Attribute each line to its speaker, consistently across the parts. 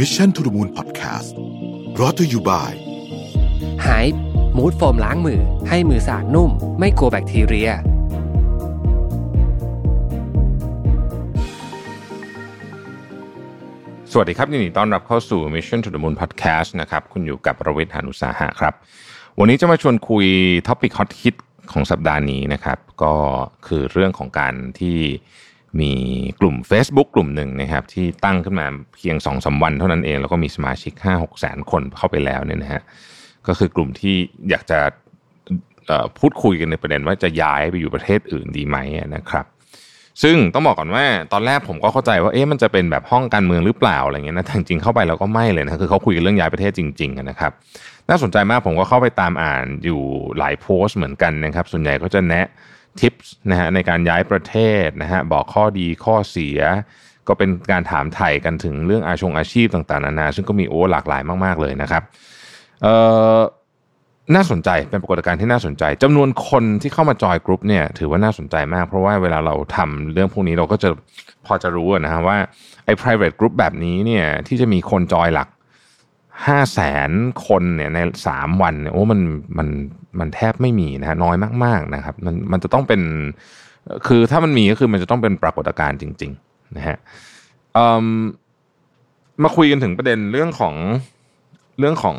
Speaker 1: Mission to the Moon Podcast รอ เธออยู่ by
Speaker 2: หายมูดโฟมล้างมือ ให้มือสะอาดนุ่ม ไม่กลัวแบคทีเรีย
Speaker 3: สวัสดีครับยินดีต้อนรับเข้าสู่ Mission to the Moon Podcast นะครับ คุณอยู่กับประวิทยานุสาหะครับ วันนี้จะมาชวนคุย topic ฮอตฮิตของสัปดาห์นี้นะครับ ก็คือเรื่องของการที่ มีกลุ่ม Facebook กลุ่มหนึ่งนะครับที่ตั้งขึ้นมาเพียง2อสวันเท่านั้นเอง แล้วก็มีสมาชิก 5 6แสนคนเข้าไปแล้วเนี่ยนะฮะก็คือกลุ่มที่อยากจะพูดคุยกันในประเด็นว่าจะย้ายไปอยู่ประเทศอื่นดีไหมนะครับซึ่งต้องบอกก่อนว่าตอนแรกผมก็เข้าใจว่าเอ๊ะมันจะเป็นแบบห้องการเมืองหรือเปล่าอะไรเงี้ยนะแต่จริงเข้าไปแล้วก็ไม่เลยนะคือเขาคุยกันเรื่องย้ายประเทศจริงๆนะครับ น่าสนใจมากผมก็เข้าไปตามอ่านอยู่หลายโพสต์เหมือนกันนะครับ ส่วนใหญ่ก็จะแนะ ทิปส์นะฮะในการย้ายประเทศนะฮะบอกข้อดีข้อเสีย ก็เป็นการถามไถ่กันถึงเรื่องอาชงอาชีพต่างๆนานาซึ่งก็มีโอ้หลากหลายมากๆเลยนะครับเอ่อน่าสนใจเป็นปรากฏการณ์ที่น่าสนใจจำนวนคนที่เข้ามาจอยกรุ๊ปเนี่ยถือว่าน่าสนใจมาก เพราะว่าเวลาเราทำเรื่องพวกนี้เราก็จะพอจะรู้นะฮะว่าไอ้ private group แบบนี้เนี่ยที่จะมีคนจอยหลัก ห้าแสนคนเนี่ยในสามวันเนี่ยโอ้มันมันมันแทบไม่มีนะฮะน้อยมาก ๆนะครับ มันมันจะต้องเป็นคือถ้ามันมีก็คือมันจะต้องเป็นปรากฏการณ์จริง ๆนะฮะมมาคุยกันถึงประเด็นเรื่องของเรื่องของ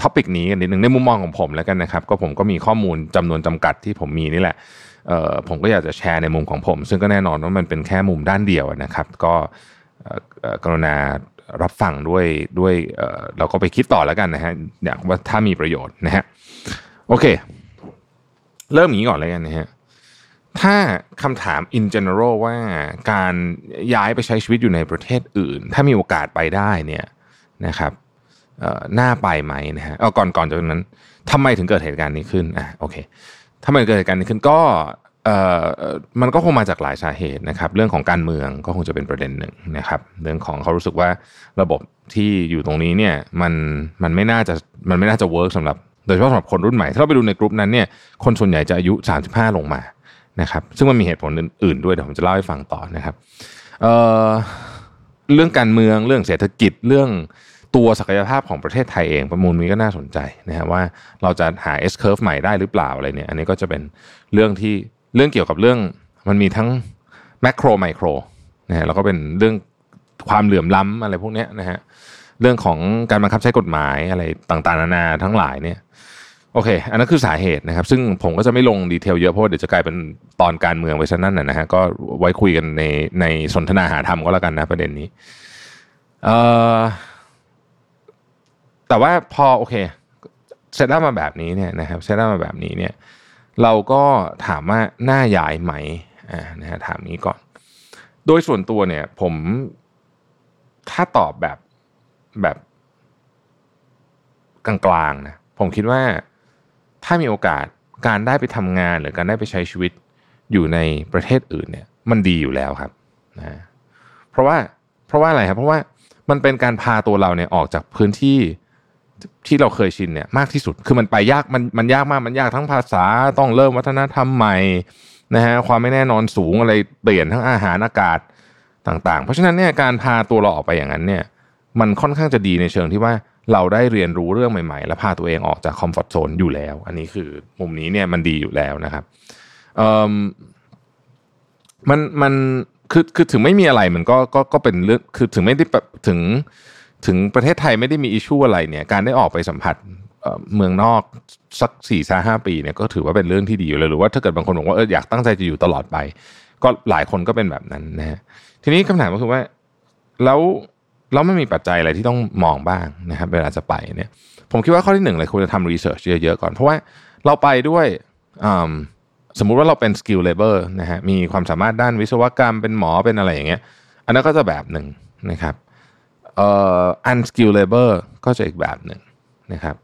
Speaker 3: ท็อปิกนี้กันนิดหนึ่งในมุมมองของผมแล้วกันนะครับ ก็ผมก็มีข้อมูลจำนวนจำกัดที่ผมมีนี่แหละผมก็อยากจะแชร์ในมุมของผม ซึ่งก็แน่นอนว่ามันเป็นแค่มุมด้านเดียวนะครับ ก็กรุณา รับฟังด้วยด้วยเเราก็ไปคิดต่อแล้วกันนะฮะอยากว่าถ้ามีประโยชน์นะฮะโอเค เริ่มอย่างนี้ก่อนเลยกันนะฮะถ้าคำถาม in general ว่าการย้ายไปใช้ชีวิตอยู่ในประเทศอื่น ถ้ามีโอกาสไปได้เนี่ยนะครับเอ่อน่าไปไหมนะฮะเอาก่อนก่อนจากนั้นทำไมถึงเกิดเหตุการณ์นี้ขึ้นอะโอเคทำไมเกิดเหตุการณ์นี้ขึ้นก็ มันก็คงมาจากหลายสาเหตุนะครับ เรื่องของการเมืองก็คงจะเป็นประเด็นหนึ่งนะครับ เรื่องของเขารู้สึกว่าระบบที่อยู่ตรงนี้เนี่ยมันมันไม่น่าจะมันไม่น่าจะเวิร์กสำหรับโดยเฉพาะสำหรับคนรุ่นใหม่ ถ้าเราไปดูในกลุ่มนั้นเนี่ยคนส่วนใหญ่จะอายุ 35 ลงมานะครับ ซึ่งมันมีเหตุผลอื่นๆด้วยเดี๋ยวผมจะเล่าให้ฟังต่อนะครับเเรื่องการเมืองเรื่องเศรษฐกิจเรื่องตัวศักยภาพของประเทศไทยเองประมูลนี้ก็น่าสนใจนะฮะว่าเราจะหา S curve ใหม่ได้หรือเปล่าอะไรเนี่ย อันนี้ก็จะเป็นเรื่องที่ เรื่องเกี่ยวกับเรื่องมันมีทั้งแมกโรไมโครนะฮะแล้วก็เป็นเรื่องความเหลื่อมล้ำอะไรพวกเนี้ยนะฮะเรื่องของการบังคับใช้กฎหมายอะไรต่างๆนานาทั้งหลายเนี่ยโอเค อันนั้นคือสาเหตุนะครับ ซึ่งผมก็จะไม่ลงดีเทลเยอะเพราะว่าเดี๋ยวจะกลายเป็นตอนการเมืองไปซะนั่นนะฮะก็ไว้คุยกันในในสนทนาหาธรรมก็แล้วกันนะประเด็นนี้เอ่อแต่ว่าพอโอเค set up มาแบบนี้เนี่ยนะครับ set up มาแบบนี้เนี่ย เราก็ถามว่าน่าย้ายไหมอ่านะฮะถามนี้ก่อน โดยส่วนตัวเนี่ย ผมถ้าตอบแบบแบบกลางๆนะผมคิดว่าถ้ามีโอกาสการได้ไปทำงานหรือการได้ไปใช้ชีวิตอยู่ในประเทศอื่นเนี่ย มันดีอยู่แล้วครับนะเพราะว่าเพราะว่าอะไรครับ เพราะว่ามันเป็นการพาตัวเราเนี่ยออกจากพื้นที่ ที่เราเคยชินเนี่ยมากที่สุด คือมันไปยากมันมันยากมากมันยากทั้งภาษาต้องเริ่มวัฒนธรรมใหม่นะฮะความไม่แน่นอนสูงอะไรเปลี่ยนทั้งอาหารอากาศต่าง ๆ เพราะฉะนั้นเนี่ยการพาตัวเราออกไปอย่างนั้นเนี่ยมันค่อนข้างจะดีในเชิงที่ว่าเราได้เรียนรู้เรื่องใหม่ๆ และพาตัวเองออกจากคอมฟอร์ทโซนอยู่แล้ว อันนี้คือมุมนี้เนี่ยมันดีอยู่แล้วนะครับเอ่อมันมันคือคือถึงไม่มีอะไรมันก็ก็ก็เป็นเรื่องคือถึงไม่ได้แบบถึง ถึงประเทศไทยไม่ได้มีอิชชูอะไรเนี่ยการได้ออกไปสัมผัสเมืองนอกสักสี่สห้าปีเนี่ยก็ถือว่าเป็นเรื่องที่ดีอยู่เลยหรือว่าถ้าเกิดบางคนบอกว่าเอออยากตั้งใจจะอยู่ตลอดไป ก็หลายคนก็เป็นแบบนั้นนะฮะทีนี้คำถามก็คือว่าแล้วแล้วไม่มีปัจจัยอะไรที่ต้องมองบ้างนะครับเวลาจะไปเนี่ย ผมคิดว่าข้อที่หนึ่งเลยควรจะทำรีเสิร์ชเยอะๆก่อน เพราะว่าเราไปด้วยสมมุติว่าเราเป็น skilled labor นะฮะมีความสามารถด้านวิศวกรรมเป็นหมอเป็นอะไรอย่างเงี้ย อันนั้นก็จะแบบหนึ่งนะครับ เอ่อ unskilled labor ก็จะอีกแบบหนึ่งนะครับ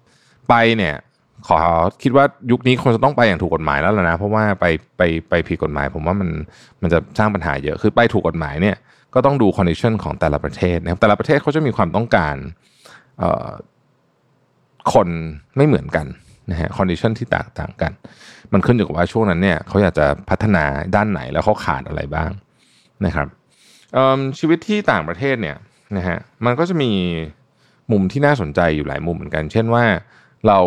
Speaker 3: ไปเนี่ยขอคิดว่ายุคนี้คงจะต้องไปอย่างถูกกฎหมายแล้วล่ะนะ เพราะว่าไปไปไปผิดกฎหมาย ผมว่ามันมันจะสร้างปัญหาเยอะคือไปถูกกฎหมายเนี่ยก็ต้องดู condition ของแต่ละประเทศนะครับแต่ละประเทศเขาจะมีความต้องการคนไม่เหมือนกันนะฮะ condition ที่แตกต่างกัน มันขึ้นอยู่กับว่าช่วงนั้นเนี่ยเขาอยากจะพัฒนาด้านไหนแล้วเขาขาดอะไรบ้างนะครับชีวิตที่ต่างประเทศเนี่ย นะฮะมันก็จะมีมุมที่น่าสนใจอยู่หลายมุมเหมือนกัน เช่นว่าเรา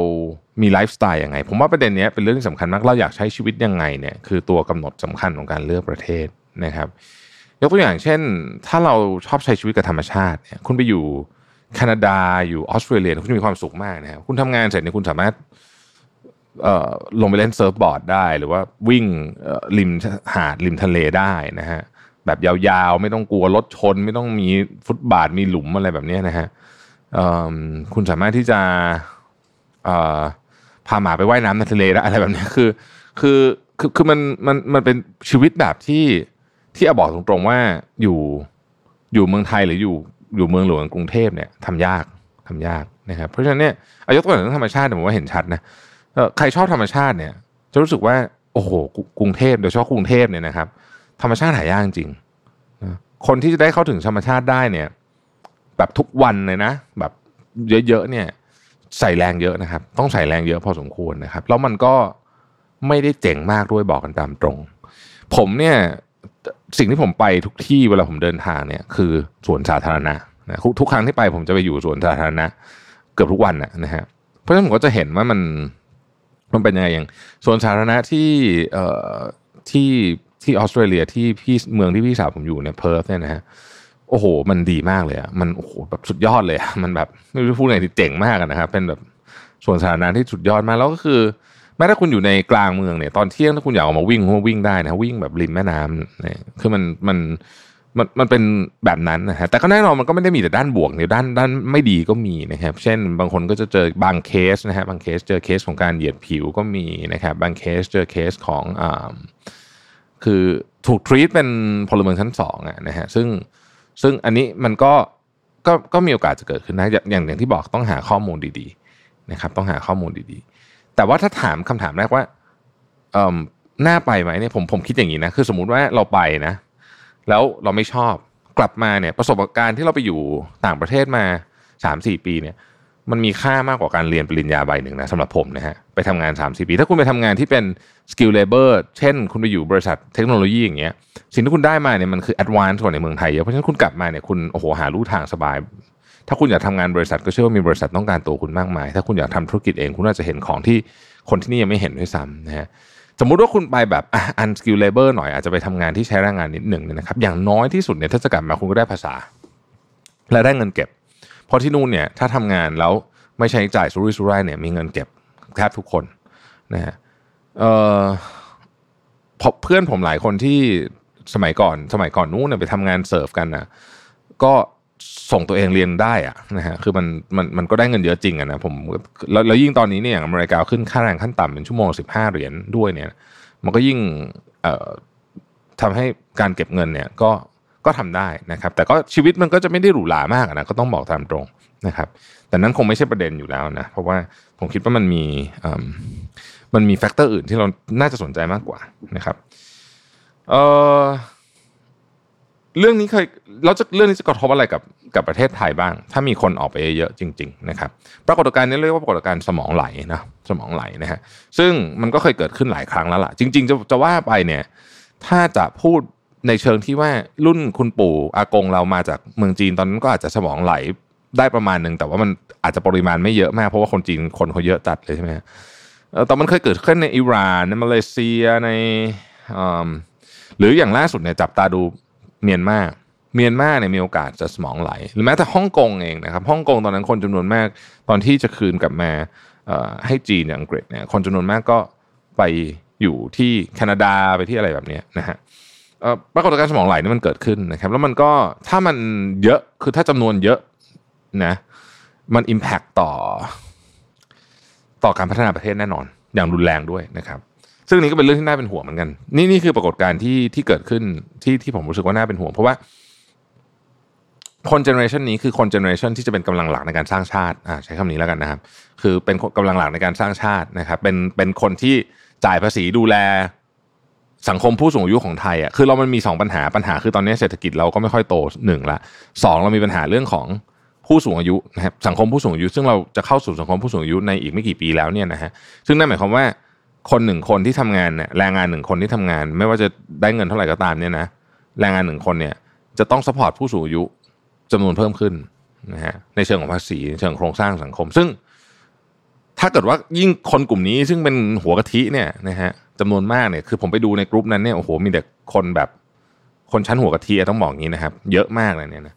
Speaker 3: มีไลฟ์สไตล์ยังไง ผมว่าประเด็นนี้เป็นเรื่องที่สำคัญมาก เราอยากใช้ชีวิตยังไงเนี่ยคือตัวกำหนดสำคัญของการเลือกประเทศนะครับ ยกตัวอย่างเช่น ถ้าเราชอบใช้ชีวิตกับธรรมชาติเนี่ยคุณไปอยู่แคนาดาอยู่ออสเตรเลียคุณจะมีความสุขมากนะครับคุณทำงานเสร็จเนี่ยคุณสามารถลงไปเล่นเซิร์ฟบอร์ดได้ หรือว่าวิ่งริมหาดริมทะเลได้นะฮะ แบบยาวๆ ไม่ต้องกลัวรถชน ไม่ต้องมีฟุตบาทมีหลุมอะไรแบบนี้นะฮะคุณสามารถที่จะพาหมาไปไว่ายน้ำในทะเลได้อะไรแบบนี้คือ คือคือคือมันมันมันเป็นชีวิตแบบที่ที่อาบอกตรงๆว่าอยู่อยู่เมืองไทยหรืออยู่อยู่เมืองหลวงกรุงเทพเนี่ยทำยากทำยากนะครับเพราะฉะนั้นเนี่ยอายกตัวอย่างเรื่องธรรมชาติผมว่าเห็นชัดนะใครชอบธรรมชาติเนี่ย จะรู้สึกว่าโอ้โหกรุงเทพโดยเฉพาะกรุงเทพเนี่ยนะครับ ธรรมชาติหายากจริงคนที่จะได้เข้าถึงธรรมชาติได้เนี่ย แบบทุกวันเลยนะ แบบเยอะๆเนี่ย ใส่แรงเยอะนะครับ ต้องใส่แรงเยอะพอสมควรนะครับ แล้วมันก็ไม่ได้เจ๋งมากด้วยบอกกันตามตรง ผมเนี่ยสิ่งที่ผมไปทุกที่เวลาผมเดินทางเนี่ย คือสวนสาธารณะนะทุกครั้งที่ไปผมจะไปอยู่สวนสาธารณะ เกือบทุกวันนะฮะเพราะฉะนั้นผมก็จะเห็นว่ามันมันเป็นยังไงอย่างสวนสาธารณะที่เอ่อที่ ที่ออสเตรเลียที่พี่เมืองที่พี่สาวผมอยู่เนี่ยเพิร์ธเนี่ยนะฮะโอ้โห มันดีมากเลยอะมันโอ้โหแบบสุดยอดเลยอะมันแบบไม่รู้พูดไงที่เจ๋งมากนะครับเป็นแบบส่วนสาธารณะที่สุดยอดมากแล้วก็คือแม้ถ้าคุณอยู่ในกลางเมืองเนี่ยตอนเที่ยงถ้าคุณอยากออกมาวิ่งคุณวิ่งได้นะวิ่งแบบริมแม่น้ำเนี่ยคือมันมันมันมันเป็นแบบนั้นนะฮะแต่ก็แน่นอนมันก็ไม่ได้มีแต่ด้านบวกเนี่ยด้านด้านไม่ดีก็มีนะครับ เช่นบางคนก็จะเจอบางเคสนะฮะบางเคสเจอเคสของการเหยียดผิวก็มีนะครับบางเคสเจอเคสของอ่า คือถูกทรีตเป็นพลเมืองชั้นสองอะนะฮะซึ่งซึ่งอันนี้มันก็ก็ก็มีโอกาสจะเกิดขึ้นนะอย่างอย่างที่บอกต้องหาข้อมูลดีๆนะครับ ต้องหาข้อมูลดีๆ แต่ว่าถ้าถามคำถามแรกว่าเอ่อน่าไปไหมเนี่ยผมผมคิดอย่างนี้นะคือสมมุติว่าเราไปนะ แล้วเราไม่ชอบกลับมาเนี่ยประสบการณ์ที่เราไปอยู่ต่างประเทศมาสามสี่ปีเนี่ย มันมีค่ามากกว่าการเรียนปริญญาใบหนึ่งนะสำหรับผมนะฮะไปทำงาน3 4ปี ถ้าคุณไปทำงานที่เป็น skilled labor เช่น คุณไปอยู่บริษัทเทคโนโลยีอย่างเงี้ยสิ่งที่คุณได้มาเนี่ยมันคือ advance กว่าในเมืองไทยเยอะเพราะฉะนั้นคุณกลับมาเนี่ยคุณโอ้โหหาลู่ทางสบาย ถ้าคุณอยากทำงานบริษัทก็เชื่อว่ามีบริษัทต้องการตัวคุณมากมาย ถ้าคุณอยากทำธุรกิจเองคุณน่าจะเห็นของที่คนที่นี่ยังไม่เห็นด้วยซ้ำนะฮะสมมุติว่าคุณไปแบบ unskilled labor หน่อยอาจจะไปทำงานที่ใช้แรงงานนิดหนึ่งเนี่ยนะครับอย่างน้อยที่สุดเนี่ยถ้าจะกลับมาคุณก็ได้ภาษา และได้เงินเก็บ เพราะที่นู่นเนี่ยถ้าทำงานแล้วไม่ใช้จ่ายสุรุ่ยสุร่ายเนี่ยมีเงินเก็บแทบทุกคนนะฮะเอ่อเพื่อนผมหลายคนที่สมัยก่อน สมัยก่อนนู้นไปทำงานเสิร์ฟกันนะก็ส่งตัวเองเรียนได้อะนะฮะคือมันมันมันก็ได้เงินเยอะจริงอะนะผมแล้วแล้วยิ่งตอนนี้เนี่ยอย่างอเมริกาขึ้นค่าแรงขั้นต่ำเป็นชั่วโมงสิบห้าเหรียญด้วยเนี่ย มันก็ยิ่งเอ่อทำให้การเก็บเงินเนี่ยก็ ก็ทำได้นะครับ แต่ก็ชีวิตมันก็จะไม่ได้หรูหรามากนะก็ต้องบอกตามตรงนะครับ แต่นั้นคงไม่ใช่ประเด็นอยู่แล้วนะเพราะว่าผมคิดว่ามันมีมันมี factor อื่นที่เราน่าจะสนใจมากกว่านะครับเออเรื่องนี้เคยเราจะเรื่องนี้จะกระทบอะไรกับกับประเทศไทยบ้าง ถ้ามีคนออกไปเยอะจริง ๆ นะครับ ปรากฏการณ์นี้เรียกว่าปรากฏการณ์สมองไหลนะสมองไหลนะฮะซึ่งมันก็เคยเกิดขึ้นหลายครั้งแล้วล่ะ จริง ๆ จะจะว่าไปเนี่ย ถ้าจะพูด ในเชิงที่ว่ารุ่นคุณปู่อากงเรามาจากเมืองจีนตอนนั้นก็อาจจะสมองไหลได้ประมาณหนึ่งแต่ว่ามันอาจจะปริมาณไม่เยอะมาก เพราะว่าคนจีนคนเขาเยอะจัดเลยใช่ไหมแต่มันเคยเกิดขึ้นในอิหร่านในมาเลเซียในหรืออย่างล่าสุดเนี่ยจับตาดูเมียนมาเมียนมาเนี่ยมีโอกาสจะสมองไหล หรือแม้แต่ฮ่องกงเองนะครับฮ่องกงตอนนั้นคนจำนวนมากตอนที่จะคืนกลับมาให้จีนอย่างอังกฤษเนี่ยคนจำนวนมากก็ไปอยู่ที่แคนาดาไปที่อะไรแบบนี้นะฮะ ปรากฏการณ์สมองไหลนี่มันเกิดขึ้นนะครับ แล้วมันก็ถ้ามันเยอะคือถ้าจำนวนเยอะนะ มันอิมแพคต่อ ต่อการพัฒนาประเทศแน่นอน อย่างรุนแรงด้วยนะครับ ซึ่งนี้ก็เป็นเรื่องที่น่าเป็นห่วงเหมือนกัน นี่นี่คือปรากฏการณ์ที่ที่เกิดขึ้นที่ที่ผมรู้สึกว่าน่าเป็นห่วง เพราะว่าคนเจเนอเรชันนี้คือคนเจเนอเรชันที่จะเป็นกำลังหลักในการสร้างชาติอ่าใช้คำนี้แล้วกันนะครับ คือเป็นกำลังหลักในการสร้างชาตินะครับ เป็นเป็นคนที่จ่ายภาษีดูแล สังคมผู้สูงอายุของไทยอะคือเรามันมีสองปัญหาปัญหาคือตอนนี้เศรษฐกิจเราก็ไม่ค่อยโตหนึ่งละสองเรามีปัญหาเรื่องของผู้สูงอายุนะครับสังคมผู้สูงอายุ ซึ่งเราจะเข้าสู่สังคมผู้สูงอายุในอีกไม่กี่ปีแล้วเนี่ยนะฮะซึ่งนั่นหมายความว่าคนหนึ่งคนที่ทำงานเนี่ยแรงงานหนึ่งคนที่ทำงาน ไม่ว่าจะได้เงินเท่าไหร่ก็ตามเนี่ยนะแรงงานหนึ่งคนเนี่ยจะต้องสปอร์ตผู้สูงอายุจำนวนเพิ่มขึ้นนะฮะในเชิงของภาษีเชิงโครงสร้างสังคม ซึ่ง ถ้าเกิดว่ายิ่งคนกลุ่มนี้ซึ่งเป็นหัวกะทิเนี่ยนะฮะจำนวนมากเนี่ยคือผมไปดูในกลุ่มนั้นเนี่ยโอ้โหมีแต่คนแบบ คนชั้นหัวกะทิต้องบอกงี้นะครับ เยอะมากเลยเนี่ยนะ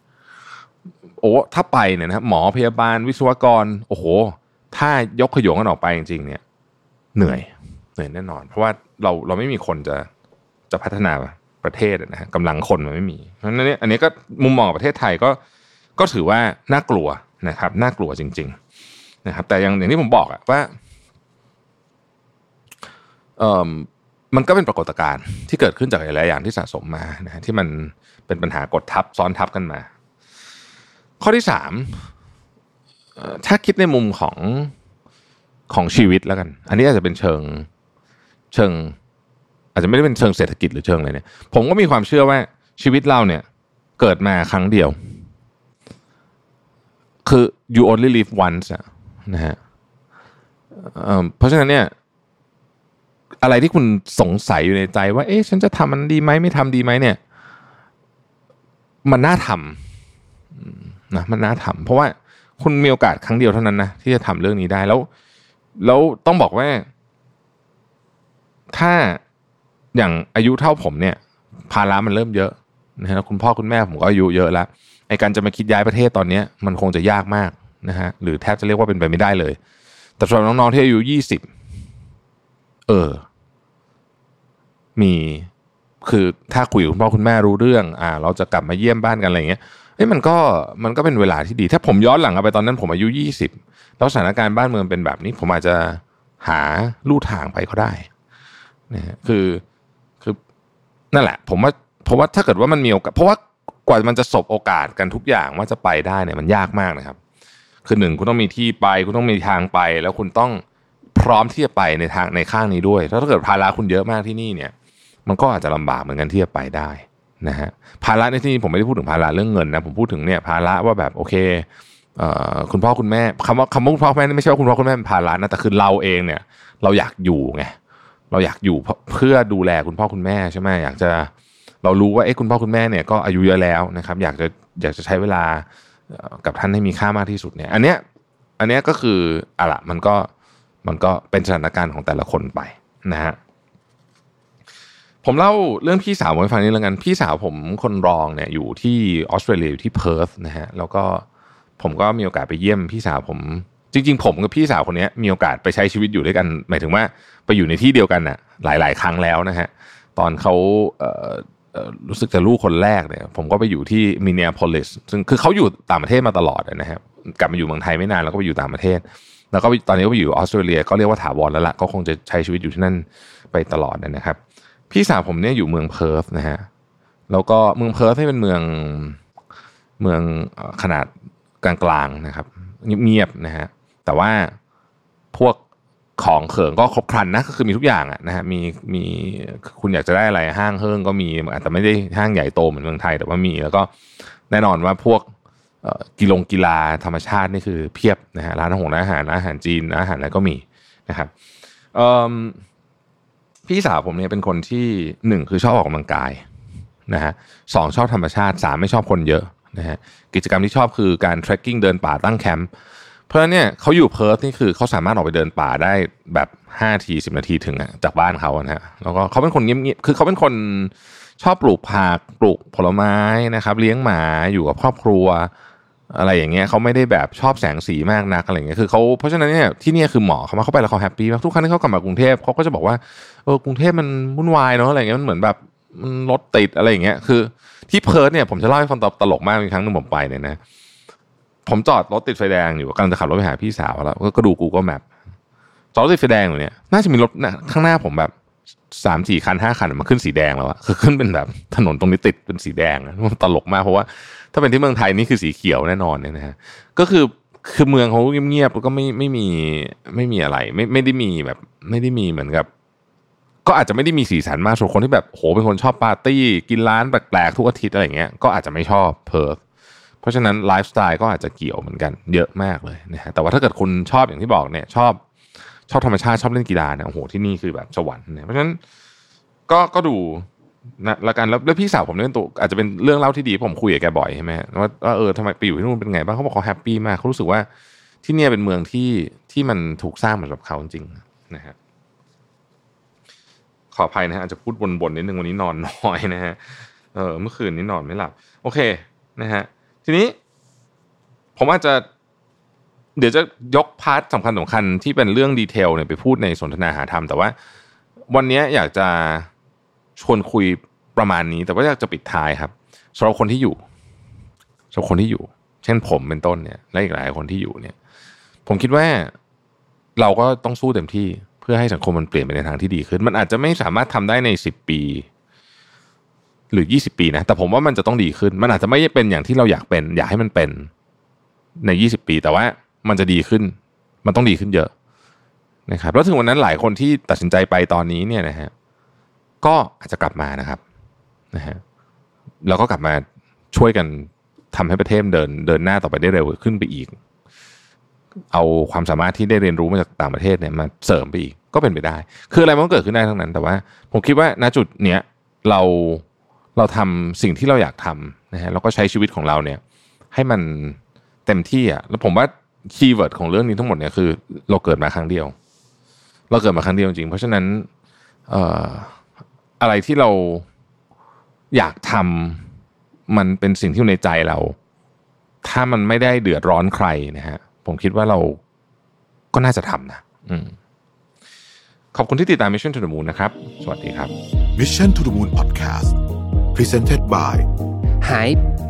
Speaker 3: โอ้ถ้าไปเนี่ยนะครับหมอพยาบาลวิศวกร โอ้โห ถ้ายกขยงกันออกไปจริง ๆ เนี่ย เหนื่อยเหนื่อยแน่นอน เพราะว่าเราเราไม่มีคนจะจะพัฒนาประเทศนะฮะกำลังคนมันไม่มีเพราะฉะนั้นเนี่ยอันนี้ก็มุมมองประเทศไทยก็ก็ถือว่าน่ากลัวนะครับ น่ากลัวจริง ๆ นะครับ แต่อย่างอย่างที่ผมบอกอะว่าเอ่อมันก็เป็นปรากฏการณ์ที่เกิดขึ้นจากหลายๆอย่างที่สะสมมานะที่มันเป็นปัญหากดทับซ้อนทับกันมา ข้อที่สามถ้าคิดในมุมของของชีวิตแล้วกัน อันนี้อาจจะเป็นเชิงเชิง อาจจะไม่ได้เป็นเชิงเศรษฐกิจหรือเชิงอะไรเนี่ย ผมก็มีความเชื่อว่าชีวิตเราเนี่ยเกิดมาครั้งเดียว คือ you only live once อะ นะฮะเพราะฉะนั้นเนี่ยอะไรที่คุณสงสัยอยู่ในใจว่า เอ๊ะฉันจะทำมันดีไหมไม่ทำดีไหมเนี่ย มันน่าทำนะมันน่าทำเพราะว่าคุณมีโอกาสครั้งเดียวเท่านั้นนะที่จะทำเรื่องนี้ได้แล้วแล้วต้องบอกว่า ถ้าอย่างอายุเท่าผมเนี่ย ภาระมันเริ่มเยอะนะฮะคุณพ่อคุณแม่ผมก็อายุเยอะแล้วไอ้การจะมาคิดย้ายประเทศตอนนี้มันคงจะยากมาก นะฮะหรือแทบจะเรียกว่าเป็นไปไม่ได้เลย แต่สำหรับน้องๆที่อายุยี่สิบเออ มีคือถ้าคุยกับคุณพ่อคุณแม่รู้เรื่อง อ่า เราจะกลับมาเยี่ยมบ้านกันอะไรเงี้ยเอ้ยมันก็มันก็เป็นเวลาที่ดี ถ้าผมย้อนหลังไปตอนนั้นผมอายุยี่สิบแล้วสถานการณ์บ้านเมืองเป็นแบบนี้ ผมอาจจะหาลู่ทางไปก็ได้นะคือคือนั่นแหละ ผมว่าเพราะว่าถ้าเกิดว่ามันมีโอกาสเพราะว่ากว่ามันจะสบโอกาสกันทุกอย่างว่าจะไปได้เนี่ยมันยากมากนะครับ คือหนึ่งคุณต้องมีที่ไป คุณต้องมีทางไป แล้วคุณต้องพร้อมที่จะไปในทางในข้างนี้ด้วย ถ้าเกิดภาระคุณเยอะมากที่นี่เนี่ย มันก็อาจจะลำบากเหมือนกันที่จะไปได้นะฮะภาระในที่นี้ผมไม่ได้พูดถึงภาระเรื่องเงินนะผมพูดถึงเนี่ยภาระว่าแบบโอเคเอ่อคุณพ่อคุณแม่คำว่าคำว่าคุณพ่อคุณแม่ไม่ใช่ว่าคุณพ่อคุณแม่เป็นภาระนะแต่คือเราเองเนี่ย เราอยากอยู่ไงเราอยากอยู่เพื่อดูแลคุณพ่อคุณแม่ใช่ไหมอยากจะเรารู้ว่าเอ้คุณพ่อคุณแม่เนี่ยก็อายุเยอะแล้วนะครับ อยากจะอยากจะใช้เวลา กับท่านให้มีค่ามากที่สุดเนี่ย อันเนี้ยอันเนี้ยก็คืออะละมันก็มันก็เป็นสถานการณ์ของแต่ละคนไปนะฮะผมเล่าเรื่องพี่สาวให้ฟังนิดนึงกัน พี่สาวผมคนรองเนี่ยอยู่ที่ออสเตรเลียอยู่ที่เพิร์ธนะฮะแล้วก็ผมก็มีโอกาสไปเยี่ยมพี่สาวผมจริงๆ ผมกับพี่สาวคนนี้มีโอกาสไปใช้ชีวิตอยู่ด้วยกัน หมายถึงว่าไปอยู่ในที่เดียวกันน่ะหลาย ๆ ครั้งแล้วนะฮะตอนเขาเรู้สึกจะลูกคนแรกเนี่ย ผมก็ไปอยู่ที่มินเนียโพลิสซึ่งคือเขาอยู่ต่างประเทศมาตลอดนะครับกลับมาอยู่เมืองไทยไม่นานแล้วก็ไปอยู่ต่างประเทศ แล้วก็ตอนนี้ก็ไปอยู่ออสเตรเลีย ก็เรียกว่าถาวรแล้วละก็คงจะใช้ชีวิตอยู่ที่นั่นไปตลอดนะครับ พี่สาวผมเนี่ยอยู่เมืองเพิร์ธนะฮะแล้วก็เมืองเพิร์ธให้เป็นเมืองเมืองขนาดกลางๆนะครับเงียบๆนะฮะแต่ว่าพวก ของเขิงก็ครบครันนะก็คือมีทุกอย่างอะนะฮะมีมีคุณอยากจะได้อะไรห้างเฮิงก็มีอาจจะไม่ได้ห้างใหญ่โตเหมือนเมืองไทย แต่ว่ามีแล้วก็แน่นอนว่าพวกกีฬงกีฬาธรรมชาตินี่คือเพียบนะฮะร้านอาหารอาหารอาหารจีนอาหารอะไรก็มีนะครับพี่สาวผมเนี่ยเป็นคนที่หนึ่งคือชอบออกกำลังกายนะฮะสองชอบธรรมชาติสามไม่ชอบคนเยอะนะฮะกิจกรรมที่ชอบคือการ trekking เดินป่าตั้งแคมป์ เพราะเนี่ยเขาอยู่เพิร์ธนี่คือเขาสามารถออกไปเดินป่าได้แบบห้านาทีสิบนาทีถึงอะจากบ้านเขานะฮะแล้วก็เขาเป็นคนเงียบๆคือเขาเป็นคนชอบปลูกผักปลูกผลไม้นะครับ เลี้ยงหมาอยู่กับครอบครัว อะไรอย่างเงี้ยเขาไม่ได้แบบชอบแสงสีมากนักอะไรเงี้ยคือเขาเพราะฉะนั้นเนี่ยที่นี่คือหมอเขามาเข้าไปแล้วเขา happy มากทุกครั้งที่เขากลับมากรุงเทพเขาก็จะบอกว่าเออกรุงเทพมันวุ่นวายเนาะอะไรเงี้ยมันเหมือนแบบมันรถติดอะไรอย่างเงี้ยคือ ที่เพิร์ธเนี่ยผมจะเล่าให้ฟังตลกมากอีกครั้งหนึ่งผมไปเนี่ยนะ ผมจอดรถติดไฟแดงอยู่กำลังจะขับรถไปหาพี่สาวแล้ว ก็ดู Google Map จอดรถติดไฟแดงอยู่เนี่ยน่าจะมีรถข้างหน้าผมแบบสามสี่คันห้าคันมาขึ้นสีแดงแล้วอะคือขึ้นเป็นแบบถนนตรงนี้ติดเป็นสีแดงมันตลกมากเพราะว่า ถ้าเป็นที่เมืองไทยนี่คือสีเขียวแน่นอนเนี่ยนะฮะก็คือคือเมืองเขาเงียบๆแล้วก็ไม่ไม่มีไม่มีอะไร ไม่ไม่ได้มีแบบ ไม่ได้มีเหมือนกับ ก็อาจจะไม่ได้มีสีสันมากส่วนคนที่แบบโหเป็นคนชอบปาร์ตี้กินร้านแปลกๆทุกอาทิตย์อะไรเงี้ยก็อาจจะไม่ชอบเพิร์ธ เพราะฉะนั้นไลฟ์สไตล์ก็อาจจะเกี่ยวเหมือนกันเยอะมากเลยนะฮะแต่ว่าถ้าเกิดคุณชอบอย่างที่บอกเนี่ยชอบชอบธรรมชาติชอบเล่นกีฬาเนี่ยโอ้โหที่นี่คือแบบสวรรค์เนี่ยเพราะฉะนั้นก็ก็ดูนะละกันแล้วแล้วพี่สาวผมเนี่ยตัวอาจจะเป็นเรื่องเล่าที่ดีผมคุยกับแกบ่อยใช่ไหมว่าว่าเออทำไมไปอยู่ที่นู่นเป็นไงบ้างเขาบอกเขา happy มากเขารู้สึกว่าที่เนี่ยเป็นเมืองที่ที่มันถูกสร้างมาสำหรับเขาจริงนะฮะขออภัยนะฮะอาจจะพูดวนๆนิดนึงวันนี้นอนน้อยนะฮะเออเมื่อคืนนี้นอนไม่หลับ โอเคนะฮะ ทีนี้ผมอาจจะเดี๋ยวจะยก part สำคัญสำคัญที่เป็นเรื่อง detail เนี่ยไปพูดในสนทนาหาธรรม แต่ว่าวันนี้อยากจะชวนคุยประมาณนี้ แต่ว่าอยากจะปิดท้ายครับสำหรับคนที่อยู่สำหรับคนที่อยู่ เช่นผมเป็นต้นเนี่ย และอีกหลายคนที่อยู่เนี่ย ผมคิดว่าเราก็ต้องสู้เต็มที่เพื่อให้สังคมมันเปลี่ยนไปในทางที่ดีขึ้น มันอาจจะไม่สามารถทำได้ในสิบปี หรือยี่สิบปีนะ แต่ผมว่ามันจะต้องดีขึ้น มันอาจจะไม่เป็นอย่างที่เราอยากเป็น อยากให้มันเป็นในยี่สิบปี แต่ว่ามันจะดีขึ้น มันต้องดีขึ้นเยอะนะครับแล้วถึงวันนั้นหลายคนที่ตัดสินใจไปตอนนี้เนี่ยนะฮะก็อาจจะกลับมานะครับนะฮะแล้วก็กลับมาช่วยกันทำให้ประเทศเดินเดินหน้าต่อไปได้เร็วขึ้นไปอีก เอาความสามารถที่ได้เรียนรู้มาจากต่างประเทศเนี่ยมาเสริมไปอีกก็เป็นไปได้ คืออะไรมันก็เกิดขึ้นได้ทั้งนั้น แต่ว่า ผมคิดว่าณจุดเนี้ยเรา เราทำสิ่งที่เราอยากทำนะฮะแล้วก็ใช้ชีวิตของเราเนี่ยให้มันเต็มที่อะแล้วผมว่าคีย์เวิร์ดของเรื่องนี้ทั้งหมดเนี่ยคือเราเกิดมาครั้งเดียว เราเกิดมาครั้งเดียวจริงเพราะฉะนั้นเอ่ออะไรที่เราอยากทำมันเป็นสิ่งที่อยู่ในใจเรา ถ้ามันไม่ได้เดือดร้อนใครนะฮะผมคิดว่าเราก็น่าจะทำนะอืมขอบคุณที่ติดตาม Mission to the Moon นะครับ สวัสดีครับ
Speaker 1: Mission to the Moon Podcast Presented by
Speaker 2: หาย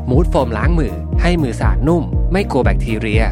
Speaker 2: มูดโฟมล้างมือให้มือสะอาดนุ่ม ไม่กลัวแบคทีเรีย